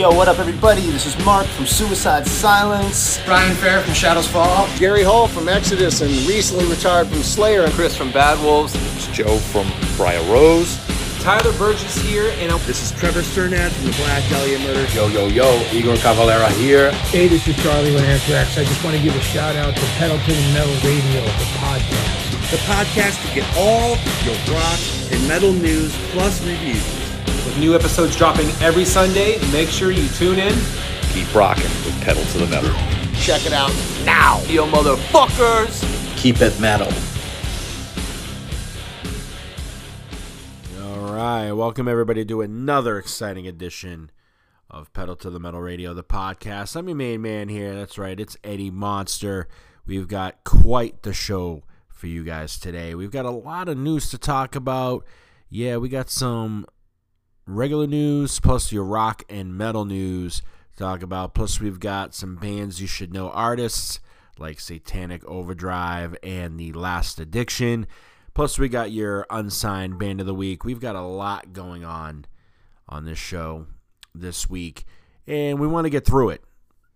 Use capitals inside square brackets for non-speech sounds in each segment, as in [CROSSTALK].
Yo, what up, everybody? This is Mark from Suicide Silence. Brian Fair from Shadows Fall. Gary Holt from Exodus and recently retired from Slayer. And Chris from Bad Wolves. It's Joe from Briar Rose. Tyler Burgess here, and this is Trevor Strnad from the Black Dahlia Murder. Yo, yo, yo, Igor Cavalera here. Hey, this is Charlie with Anthrax. I just want to give a shout out to Pedal to the Metal Radio, the podcast. The podcast to get all your rock and metal news plus reviews. With new episodes dropping every Sunday, make sure you tune in. Keep rocking with Pedal to the Metal. Check it out now, you motherfuckers. Keep it metal. All right, welcome everybody to another exciting edition of Pedal to the Metal Radio, the podcast. I'm your main man here. That's right, it's Eddie Monster. We've got quite the show for you guys today. We've got a lot of news to talk about. Yeah, we got some regular news plus your rock and metal news talk about. Plus, we've got some bands you should know artists like Satanic Overdrive and The Last Addiction. Plus, we got your unsigned band of the week. We've got a lot going on on this show this week, and we want to get through it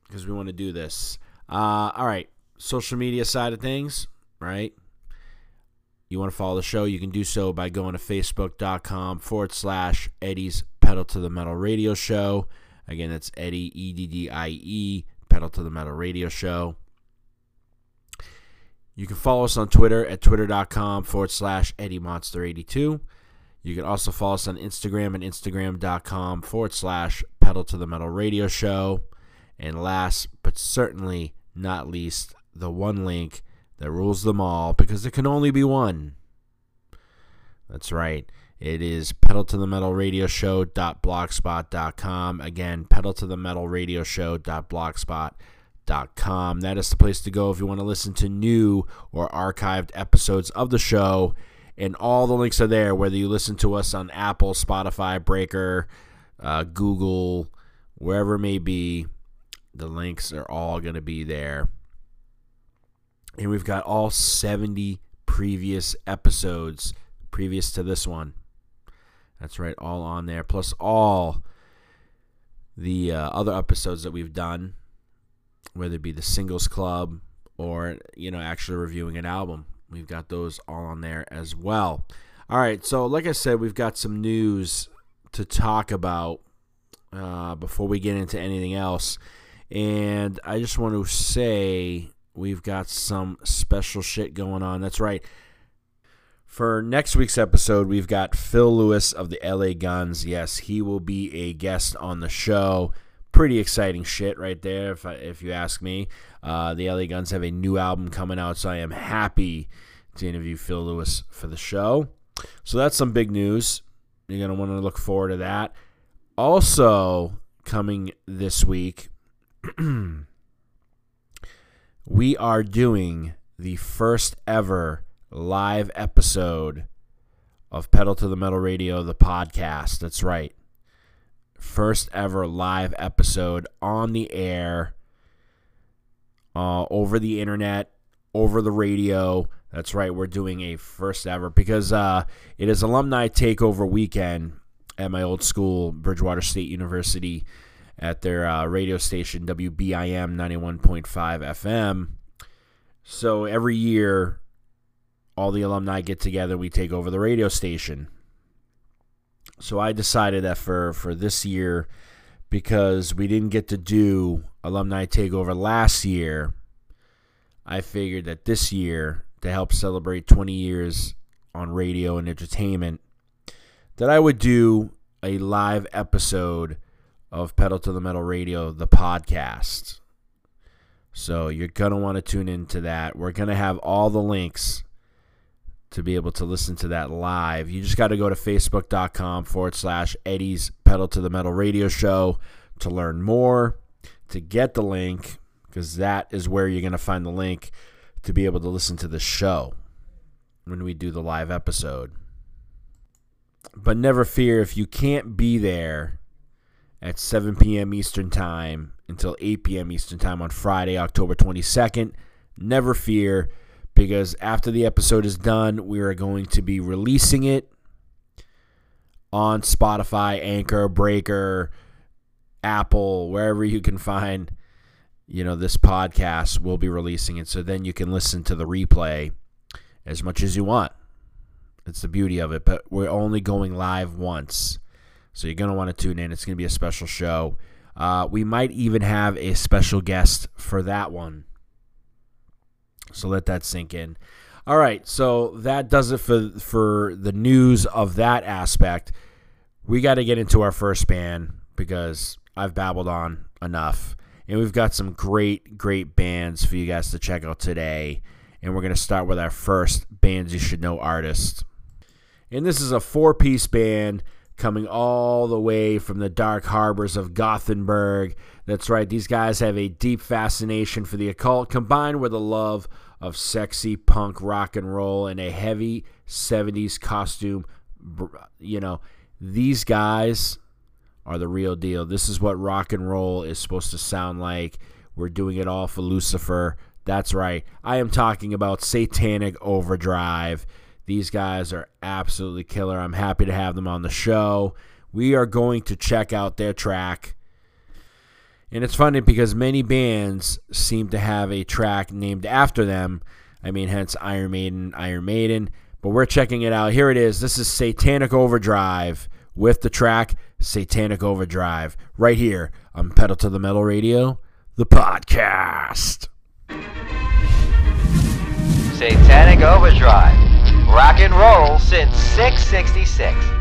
because we want to do this. Uh, all right, social media side of things, right? You want to follow the show, you can do so by going to facebook.com forward slash Eddie's Pedal to the Metal Radio Show. Again, that's Eddie, E D D I E, Pedal to the Metal Radio Show. You can follow us on Twitter at twitter.com forward slash Eddie Monster82. You can also follow us on Instagram and Instagram.com forward slash Pedal to the Metal Radio Show. And last but certainly not least, the one link that rules them all because there can only be one. That's right. It is pedal to the metal radio show.blogspot.com. Again, pedal to the metal radio show.blogspot.com com. That is the place to go if you want to listen to new or archived episodes of the show. And all the links are there, whether you listen to us on Apple, Spotify, Breaker, uh, Google, wherever it may be. The links are all going to be there. And we've got all 70 previous episodes previous to this one. That's right, all on there. Plus all the uh, other episodes that we've done whether it be the singles club or you know actually reviewing an album. We've got those all on there as well. All right, so like I said, we've got some news to talk about uh, before we get into anything else, and I just want to say we've got some special shit going on. That's right. For next week's episode, we've got Phil Lewis of the LA Guns. Yes, he will be a guest on the show pretty exciting shit right there, if, I, if you ask me. Uh, the LA Guns have a new album coming out, so I am happy to interview Phil Lewis for the show. So that's some big news. You're going to want to look forward to that. Also, coming this week, [CLEARS THROAT] we are doing the first ever live episode of Pedal to the Metal Radio, the podcast. That's right first ever live episode on the air, uh, over the internet, over the radio. That's right, we're doing a first ever because uh, it is alumni takeover weekend at my old school, Bridgewater State University, at their uh, radio station WBIM 91.5 FM. So every year, all the alumni get together. We take over the radio station. So I decided that for for this year, because we didn't get to do alumni takeover last year, I figured that this year to help celebrate 20 years on radio and entertainment, that I would do a live episode of Pedal to the Metal Radio, the podcast. So you're going to want to tune into that. We're going to have all the links to be able to listen to that live. You just got to go to facebook.com forward slash Eddie's Pedal to the Metal Radio Show to learn more, to get the link, because that is where you're going to find the link to be able to listen to the show when we do the live episode. But never fear if you can't be there at 7 p.m. Eastern Time until 8 p.m. Eastern Time on Friday, October 22nd. Never fear because after the episode is done, we are going to be releasing it on Spotify, Anchor, Breaker, Apple, wherever you can find, you know, this podcast, we'll be releasing it. So then you can listen to the replay as much as you want. It's the beauty of it. But we're only going live once. So you're going to want to tune in. It's going to be a special show. Uh, we might even have a special guest for that one. So let that sink in. All right, so that does it for for the news of that aspect. We got to get into our first band because I've babbled on enough, and we've got some great great bands for you guys to check out today. And we're gonna start with our first bands you should know artist, and this is a four piece band coming all the way from the dark harbors of Gothenburg. That's right, these guys have a deep fascination for the occult combined with a love of sexy punk rock and roll and a heavy 70s costume. You know, these guys are the real deal. This is what rock and roll is supposed to sound like. We're doing it all for Lucifer. That's right. I am talking about Satanic Overdrive. These guys are absolutely killer. I'm happy to have them on the show. We are going to check out their track. And it's funny because many bands seem to have a track named after them. I mean, hence Iron Maiden, Iron Maiden. But we're checking it out. Here it is. This is Satanic Overdrive with the track Satanic Overdrive right here on Pedal to the Metal Radio, the podcast. Satanic Overdrive. Rock and roll since 666.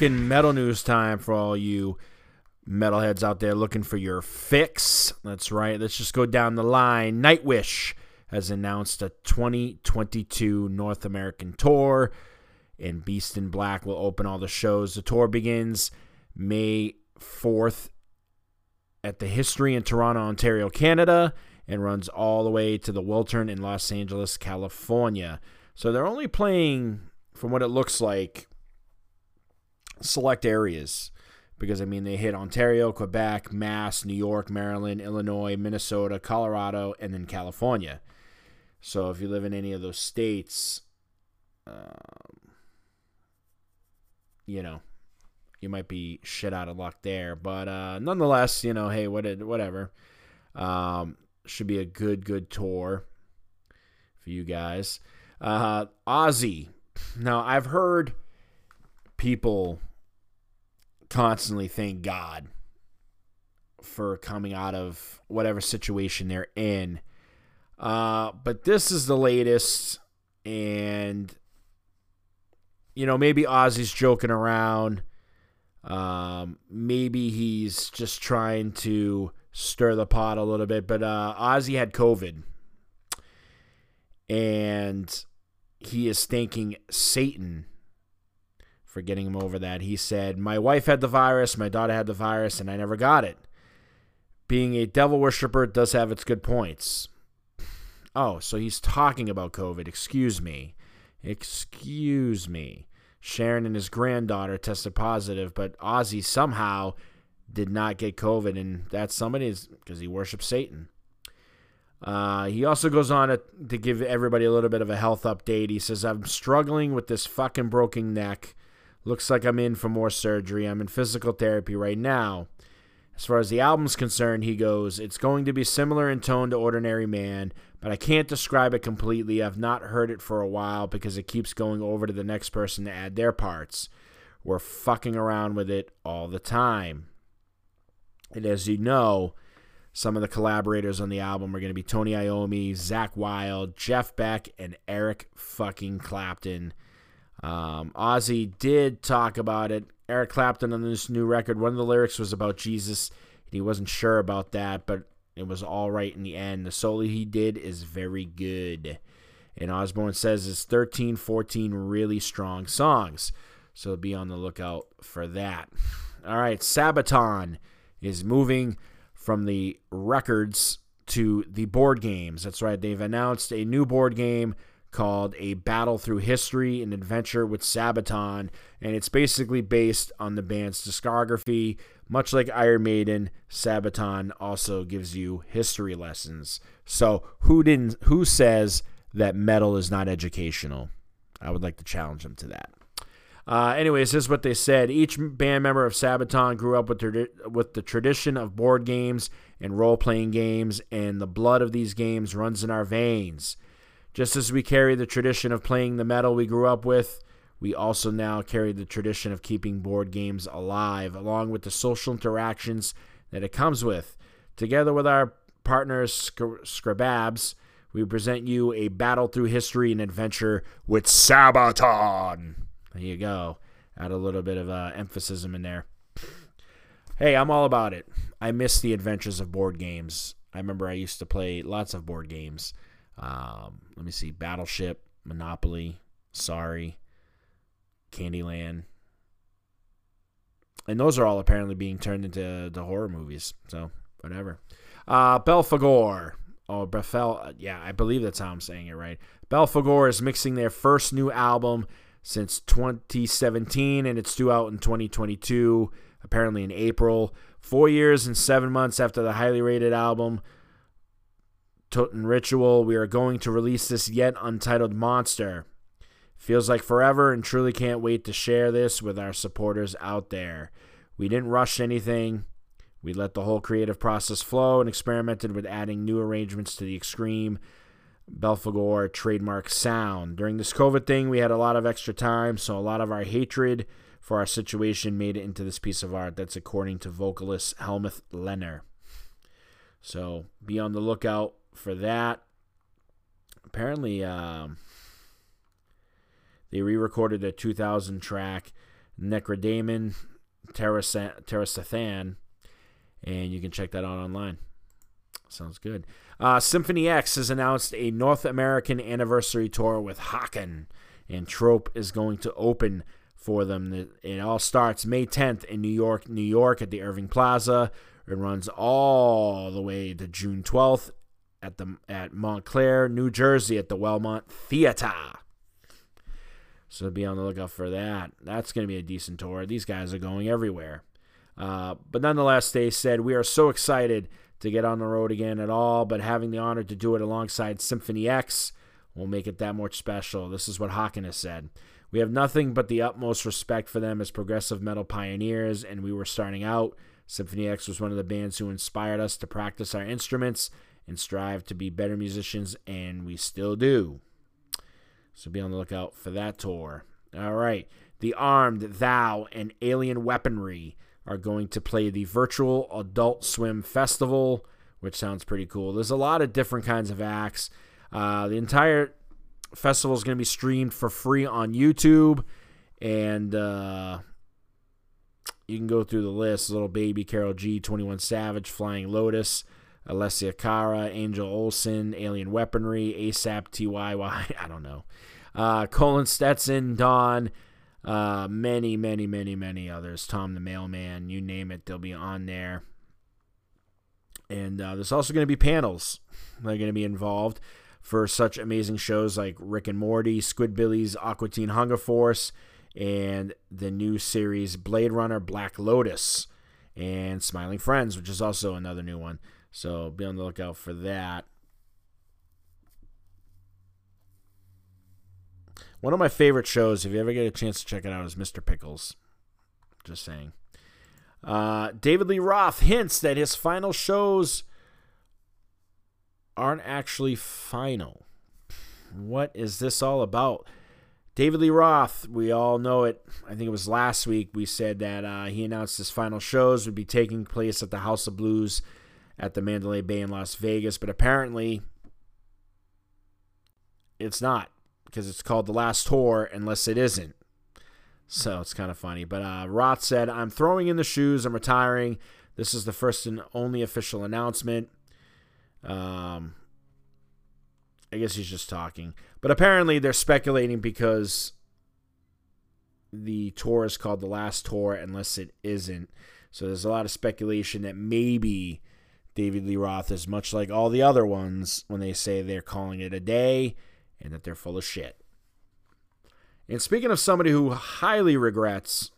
Metal news time for all you metalheads out there looking for your fix. That's right. Let's just go down the line. Nightwish has announced a 2022 North American tour, and Beast in Black will open all the shows. The tour begins May 4th at the History in Toronto, Ontario, Canada, and runs all the way to the Wiltern in Los Angeles, California. So they're only playing, from what it looks like, select areas because I mean they hit Ontario, Quebec, Mass, New York, Maryland, Illinois, Minnesota, Colorado, and then California. So if you live in any of those states, um, you know, you might be shit out of luck there. But uh, nonetheless, you know, hey, what whatever. Um, should be a good good tour for you guys. Uh. Now I've heard people constantly thank God for coming out of whatever situation they're in. Uh, but this is the latest, and you know maybe Ozzy's joking around. Um, maybe he's just trying to stir the pot a little bit. But uh, Ozzy had COVID, and he is thanking Satan for getting him over that. He said, My wife had the virus, my daughter had the virus, and I never got it. Being a devil worshiper does have its good points. Oh, so he's talking about COVID. Excuse me. Excuse me. Sharon and his granddaughter tested positive, but Ozzy somehow did not get COVID, and that's somebody because he worships Satan. Uh, he also goes on to, to give everybody a little bit of a health update. He says, I'm struggling with this fucking broken neck. Looks like I'm in for more surgery. I'm in physical therapy right now. As far as the album's concerned, he goes, It's going to be similar in tone to Ordinary Man, but I can't describe it completely. I've not heard it for a while because it keeps going over to the next person to add their parts. We're fucking around with it all the time. And as you know, some of the collaborators on the album are going to be Tony Iommi, Zakk Wylde, Jeff Beck, and Eric fucking Clapton. Um, Ozzy did talk about it. Eric Clapton on this new record, one of the lyrics was about Jesus. And he wasn't sure about that, but it was all right in the end. The solo he did is very good. And Osbourne says it's 13, 14 really strong songs. So be on the lookout for that. All right, Sabaton is moving from the records to the board games. That's right, they've announced a new board game called A Battle Through History An Adventure with Sabaton, and it's basically based on the band's discography. Much like Iron Maiden, Sabaton also gives you history lessons. So who didn't who says that metal is not educational? I would like to challenge them to that. Uh, anyways, this is what they said. Each band member of Sabaton grew up with, with the tradition of board games and role playing games, and the blood of these games runs in our veins. Just as we carry the tradition of playing the metal we grew up with, we also now carry the tradition of keeping board games alive, along with the social interactions that it comes with. Together with our partners, Scribabs, we present you a battle through history and adventure with Sabaton. There you go. Add a little bit of uh, emphasis in there. Hey, I'm all about it. I miss the adventures of board games. I remember I used to play lots of board games. Um, let me see Battleship, Monopoly, Sorry, Candyland. And those are all apparently being turned into the horror movies. So, whatever. Uh, Belphegor. Oh, Befel. Yeah, I believe that's how I'm saying it right. Belphegor is mixing their first new album since 2017, and it's due out in 2022, apparently in April. Four years and seven months after the highly rated album, Totenritual, we are going to release this yet untitled monster. Feels like forever and truly can't wait to share this with our supporters out there. We didn't rush anything. We let the whole creative process flow and experimented with adding new arrangements to the extreme Belphegor trademark sound. During this COVID thing, we had a lot of extra time, so a lot of our hatred for our situation made it into this piece of art. That's according to vocalist Helmuth Lehner. So be on the lookout for that. Apparently, um, they re recorded a 2000 track, Necrodaemon Terrorsathan, and you can check that out online. Sounds good. Uh, Symphony X has announced a North American anniversary tour with Haken, and Trope is going to open for them. It all starts May 10th in New York, New York at the Irving Plaza. It runs all the way to June 12th at the at Montclair, New Jersey at the Wellmont Theater. So be on the lookout for that. That's going to be a decent tour. These guys are going everywhere. Uh, but nonetheless, they said we are so excited to get on the road again at all, but having the honor to do it alongside Symphony X will make it that much special. This is what Haken has said. We have nothing but the utmost respect for them as progressive metal pioneers, and we were starting out. Symphony X was one of the bands who inspired us to practice our instruments and strive to be better musicians, and we still do. So be on the lookout for that tour. All right. The Armed, Thou, and Alien Weaponry are going to play the virtual Adult Swim Festival, which sounds pretty cool. There's a lot of different kinds of acts. Uh, the entire festival is going to be streamed for free on YouTube, and uh, you can go through the list. Lil Baby, Karol G, 21 Savage, Flying Lotus, Alessia Cara, Angel Olsen, Alien Weaponry, ASAP TYY, [LAUGHS] I don't know. Uh, Colin Stetson, Don, uh, many, many, many, many others. Tom the Mailman, you name it, they'll be on there. And uh, there's also going to be panels that are going to be involved for such amazing shows like Rick and Morty, Squidbillies, Aqua Teen Hunger Force, and the new series Blade Runner Black Lotus, and Smiling Friends, which is also another new one. So be on the lookout for that. One of my favorite shows, if you ever get a chance to check it out, is Mr. Pickles. Just saying. Uh, David Lee Roth hints that his final shows aren't actually final. What is this all about? David Lee Roth, we all know it. I think it was last week we said that uh, he announced his final shows would be taking place at the House of Blues at the Mandalay Bay in Las Vegas, but apparently it's not because it's called The Last Tour unless it isn't. So it's kind of funny. But uh, Roth said, I'm throwing in the shoes. I'm retiring. This is the first and only official announcement. Um, I guess he's just talking. But apparently they're speculating because the tour is called The Last Tour unless it isn't. So there's a lot of speculation that maybe David Lee Roth is much like all the other ones when they say they're calling it a day and that they're full of shit. And speaking of somebody who highly regrets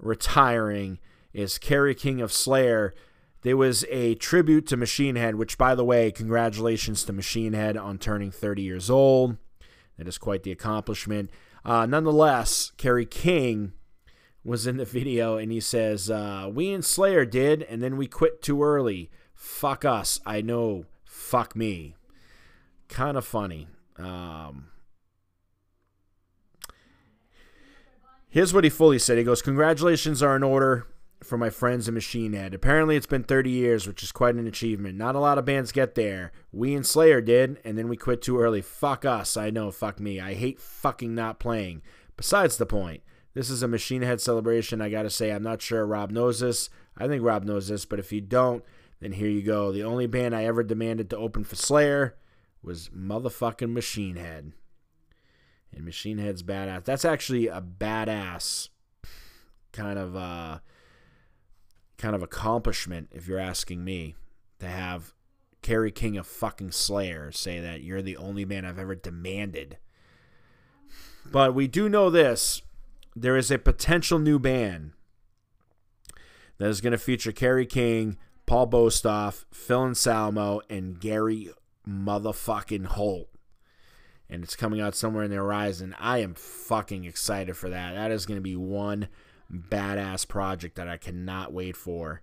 retiring is Kerry King of Slayer. There was a tribute to Machine Head, which, by the way, congratulations to Machine Head on turning 30 years old. That is quite the accomplishment. Uh, nonetheless, Kerry King was in the video and he says, uh, We and Slayer did, and then we quit too early. Fuck us. I know. Fuck me kind of funny. Um, here's what he fully said. He goes, "Congratulations are in order for my friends in Machine Head. Apparently, it's been 30 years, which is quite an achievement. Not a lot of bands get there. We and Slayer did, and then we quit too early. Fuck us. I know. Fuck me. I hate fucking not playing. Besides the point." This is a Machine Head celebration. I gotta say, I'm not sure Rob knows this. I think Rob knows this, but if you don't, then here you go. The only band I ever demanded to open for Slayer was motherfucking Machine Head. And Machine Head's badass. That's actually a badass kind of uh kind of accomplishment, if you're asking me, to have Kerry King of fucking Slayer say that you're the only man I've ever demanded. But we do know this. There is a potential new band that is going to feature Kerry King, Paul Bostaph, Phil Anselmo, and Gary motherfucking Holt. And it's coming out somewhere in the horizon. I am fucking excited for that. That is going to be one badass project that I cannot wait for.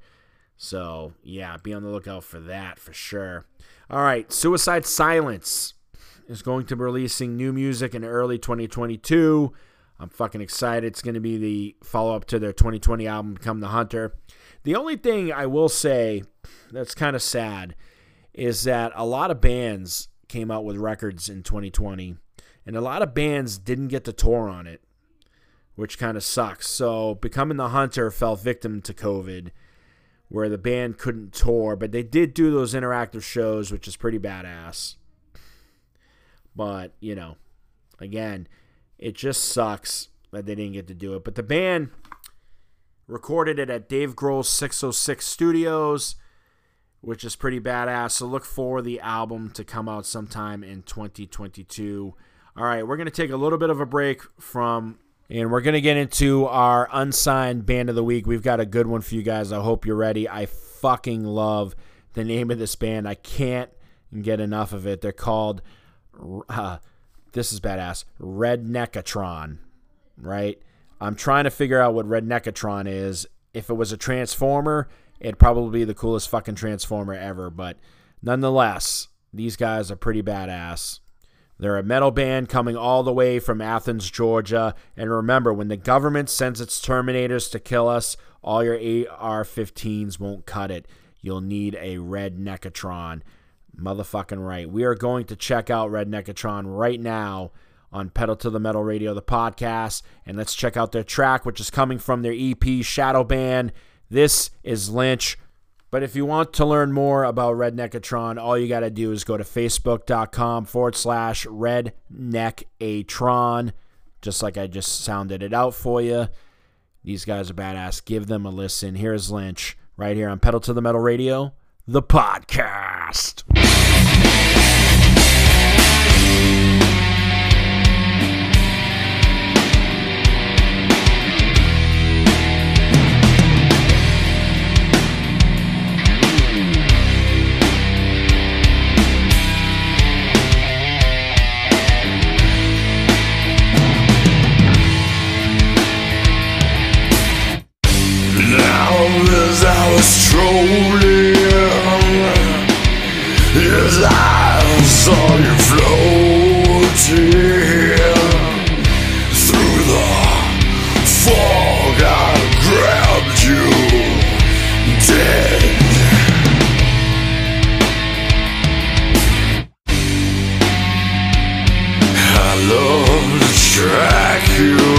So, yeah, be on the lookout for that for sure. All right, Suicide Silence is going to be releasing new music in early 2022. I'm fucking excited. It's going to be the follow up to their 2020 album, Become the Hunter. The only thing I will say that's kind of sad is that a lot of bands came out with records in 2020, and a lot of bands didn't get to tour on it, which kind of sucks. So, Becoming the Hunter fell victim to COVID, where the band couldn't tour, but they did do those interactive shows, which is pretty badass. But, you know, again, it just sucks that they didn't get to do it. But the band recorded it at Dave Grohl's 606 Studios, which is pretty badass. So look for the album to come out sometime in 2022. All right, we're going to take a little bit of a break from, and we're going to get into our unsigned band of the week. We've got a good one for you guys. I hope you're ready. I fucking love the name of this band. I can't get enough of it. They're called. Uh, this is badass. Red Redneckatron, right? I'm trying to figure out what Red Redneckatron is. If it was a Transformer, it'd probably be the coolest fucking Transformer ever. But nonetheless, these guys are pretty badass. They're a metal band coming all the way from Athens, Georgia. And remember, when the government sends its Terminators to kill us, all your AR 15s won't cut it. You'll need a Redneckatron. Motherfucking right. We are going to check out Redneckatron right now on Pedal to the Metal Radio, the podcast. And let's check out their track, which is coming from their EP, Shadow Band. This is Lynch. But if you want to learn more about Redneckatron, all you got to do is go to facebook.com forward slash redneckatron, just like I just sounded it out for you. These guys are badass. Give them a listen. Here's Lynch right here on Pedal to the Metal Radio, the podcast. Now as I was strolling, I saw you floating through the fog, I grabbed you dead. I love to track you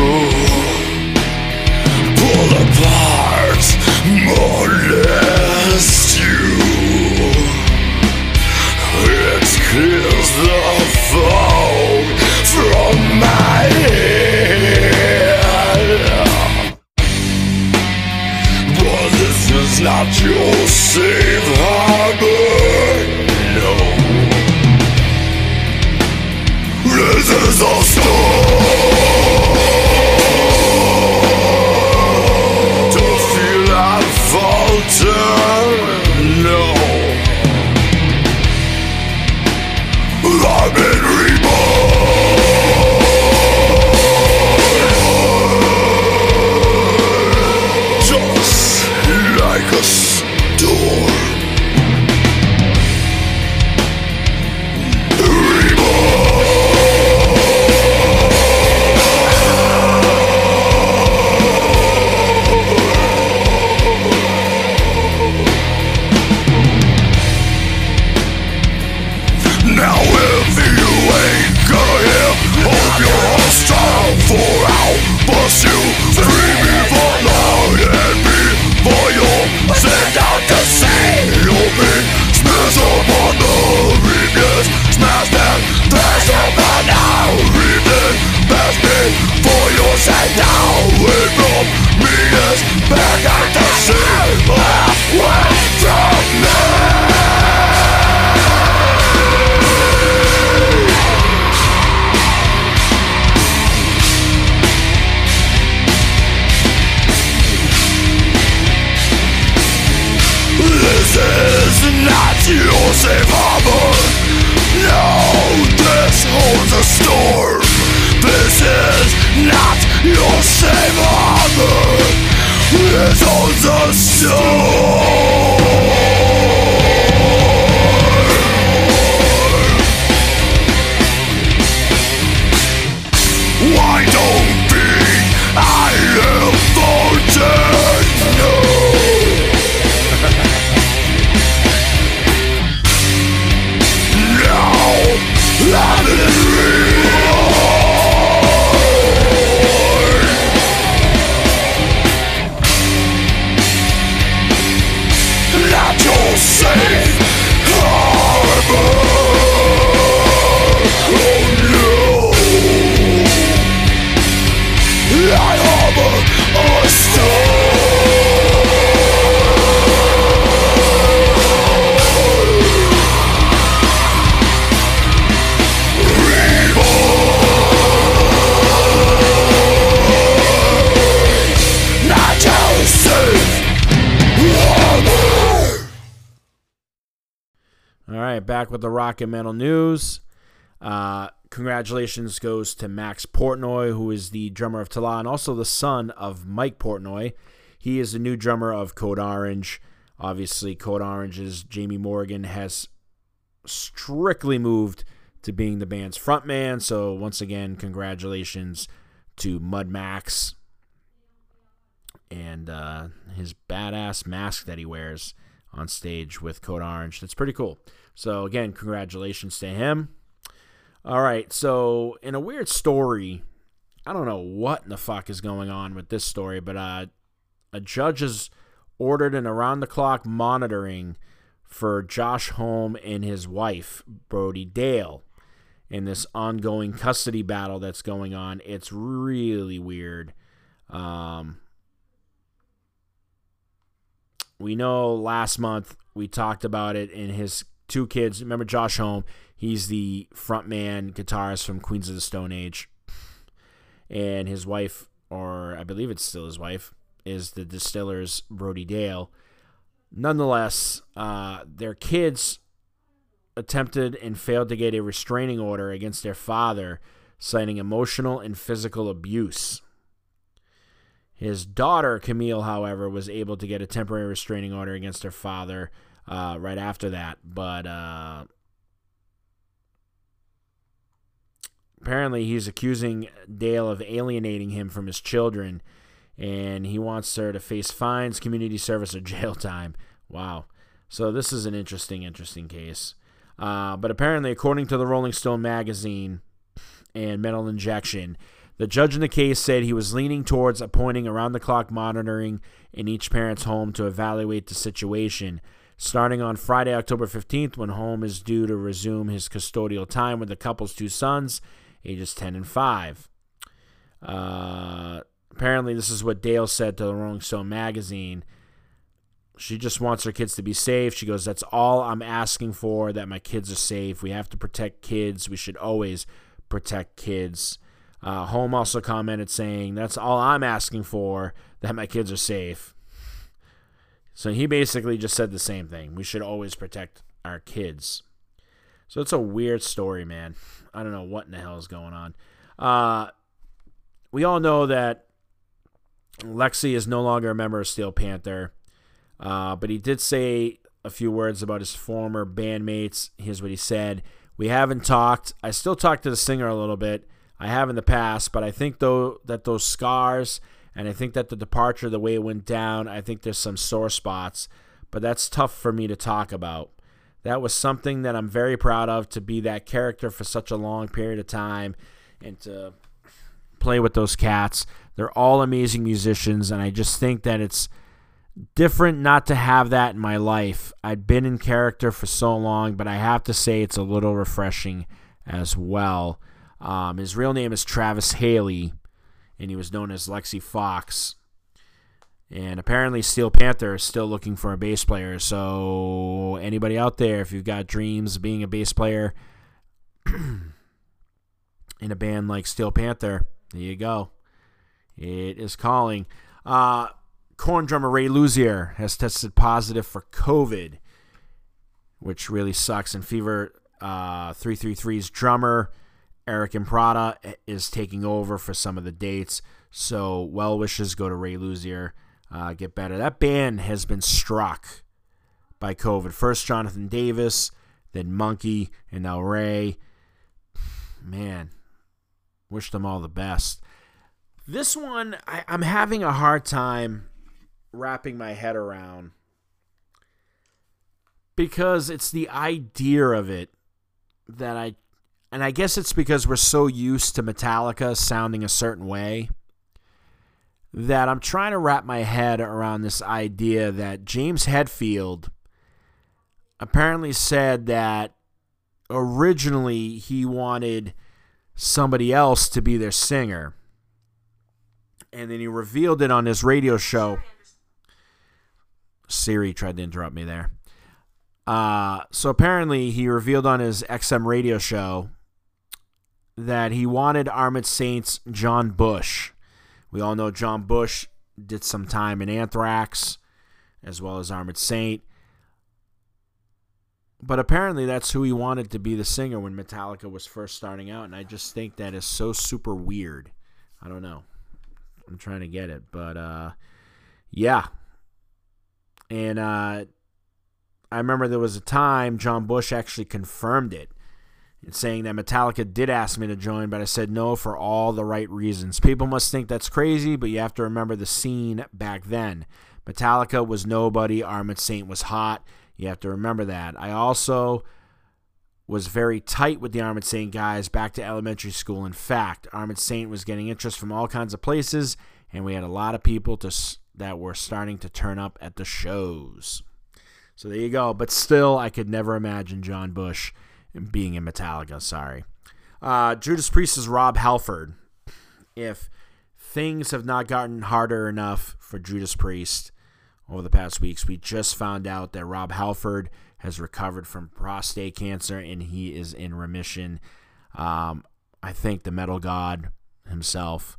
with the rock and metal news. Uh, congratulations goes to Max Portnoy, who is the drummer of Tala and also the son of Mike Portnoy. He is the new drummer of Code Orange. Obviously, Code Orange's Jami Morgan has strictly moved to being the band's frontman. So, once again, congratulations to Mud Max and uh, his badass mask that he wears on stage with Code Orange. That's pretty cool. So, again, congratulations to him. All right, so in a weird story, I don't know what in the fuck is going on with this story, but uh, a judge has ordered an around the clock monitoring for Josh Homme and his wife, Brody Dalle, in this ongoing custody battle that's going on. It's really weird. Um, we know last month we talked about it in his two kids. Remember Josh Homme? He's the frontman guitarist from Queens of the Stone Age. And his wife, or I believe it's still his wife, is the Distillers' Brody Dalle. Nonetheless, uh, their kids attempted and failed to get a restraining order against their father, citing emotional and physical abuse. His daughter, Camille, however, was able to get a temporary restraining order against her father uh, right after that. But uh, apparently, he's accusing Dalle of alienating him from his children, and he wants her to face fines, community service, or [LAUGHS] jail time. Wow. So, this is an interesting, interesting case. Uh, but apparently, according to the Rolling Stone magazine and Metal Injection, the judge in the case said he was leaning towards appointing around the clock monitoring in each parent's home to evaluate the situation. Starting on Friday, October 15th, when Homme is due to resume his custodial time with the couple's two sons, ages 10 and 5. Uh, apparently, this is what Dalle said to the Rolling Stone magazine. She just wants her kids to be safe. She goes, That's all I'm asking for, that my kids are safe. We have to protect kids. We should always protect kids. Uh, Homme also commented saying, That's all I'm asking for, that my kids are safe. So he basically just said the same thing. We should always protect our kids. So it's a weird story, man. I don't know what in the hell is going on. Uh, we all know that Lexxi is no longer a member of Steel Panther, uh, but he did say a few words about his former bandmates. Here's what he said We haven't talked. I still talk to the singer a little bit. I have in the past, but I think though that those scars and I think that the departure, the way it went down, I think there's some sore spots, but that's tough for me to talk about. That was something that I'm very proud of to be that character for such a long period of time and to play with those cats. They're all amazing musicians, and I just think that it's different not to have that in my life. I'd been in character for so long, but I have to say it's a little refreshing as well. Um, his real name is Travis Haley, and he was known as Lexxi Foxx. And apparently, Steel Panther is still looking for a bass player. So, anybody out there, if you've got dreams of being a bass player [CLEARS THROAT] in a band like Steel Panther, there you go. It is calling. Uh, Korn drummer Ray Luzier has tested positive for COVID, which really sucks. And Fever uh, 333's drummer Aric Improta is taking over for some of the dates. So well wishes go to Ray Luzier. Uh, get better. That band has been struck by COVID. First Jonathan Davis, then Munky, and now Ray. Man, wish them all the best. This one, I, I'm having a hard time wrapping my head around because it's the idea of it that I and I guess it's because we're so used to Metallica sounding a certain way that I'm trying to wrap my head around this idea that James Hetfield apparently said that originally he wanted somebody else to be their singer. And then he revealed it on his radio show. Siri tried to interrupt me there. Uh, so apparently he revealed on his XM radio show that he wanted Armored Saints John Bush. We all know John Bush did some time in Anthrax as well as Armored Saint. but apparently that's who he wanted to be the singer when Metallica was first starting out, and I just think that is so super weird. I don't know. I'm trying to get it, but uh, yeah. And uh, I remember there was a time John Bush actually confirmed it saying that Metallica did ask me to join, but I said no for all the right reasons. People must think that's crazy, but you have to remember the scene back then. Metallica was nobody, Armored Saint was hot. You have to remember that. I also was very tight with the Armored Saint guys back to elementary school. In fact, Armored Saint was getting interest from all kinds of places, and we had a lot of people to, that were starting to turn up at the shows. So there you go. But still, I could never imagine John Bush being in Metallica. Sorry. Uh, Judas Priest is Rob Halford. If things have not gotten harder enough for Judas Priest over the past weeks, we just found out that Rob Halford has recovered from prostate cancer and he is in remission. Um, I thank the metal god himself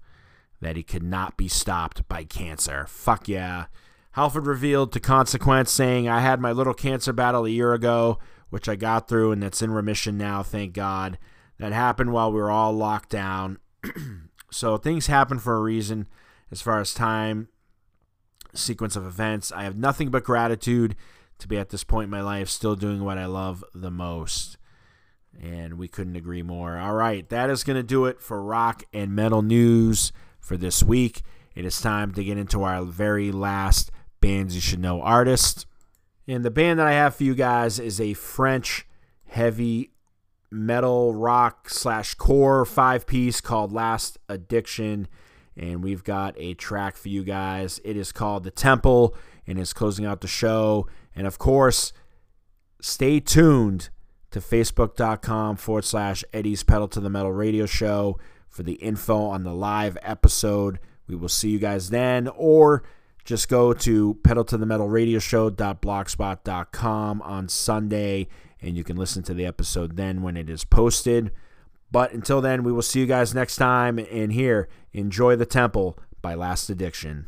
that he could not be stopped by cancer. Fuck yeah. Halford revealed to Consequence saying, I had my little cancer battle a year ago which I got through and that's in remission now, thank God. That happened while we were all locked down. [CLEARS THROAT] so things happen for a reason as far as time, sequence of events. I have nothing but gratitude to be at this point in my life still doing what I love the most. And we couldn't agree more. All right, that is going to do it for rock and metal news for this week. It is time to get into our very last bands you should know artist. And the band that I have for you guys is a French heavy metal rock slash core five piece called Last Addiction. And we've got a track for you guys. It is called The Temple and is closing out the show. And of course, stay tuned to facebook.com forward slash Eddie's Pedal to the Metal radio show for the info on the live episode. We will see you guys then. Or just go to pedal to the metal radio show.blogspot.com on Sunday and you can listen to the episode then when it is posted. But until then, we will see you guys next time. And here, enjoy the temple by Last Addiction.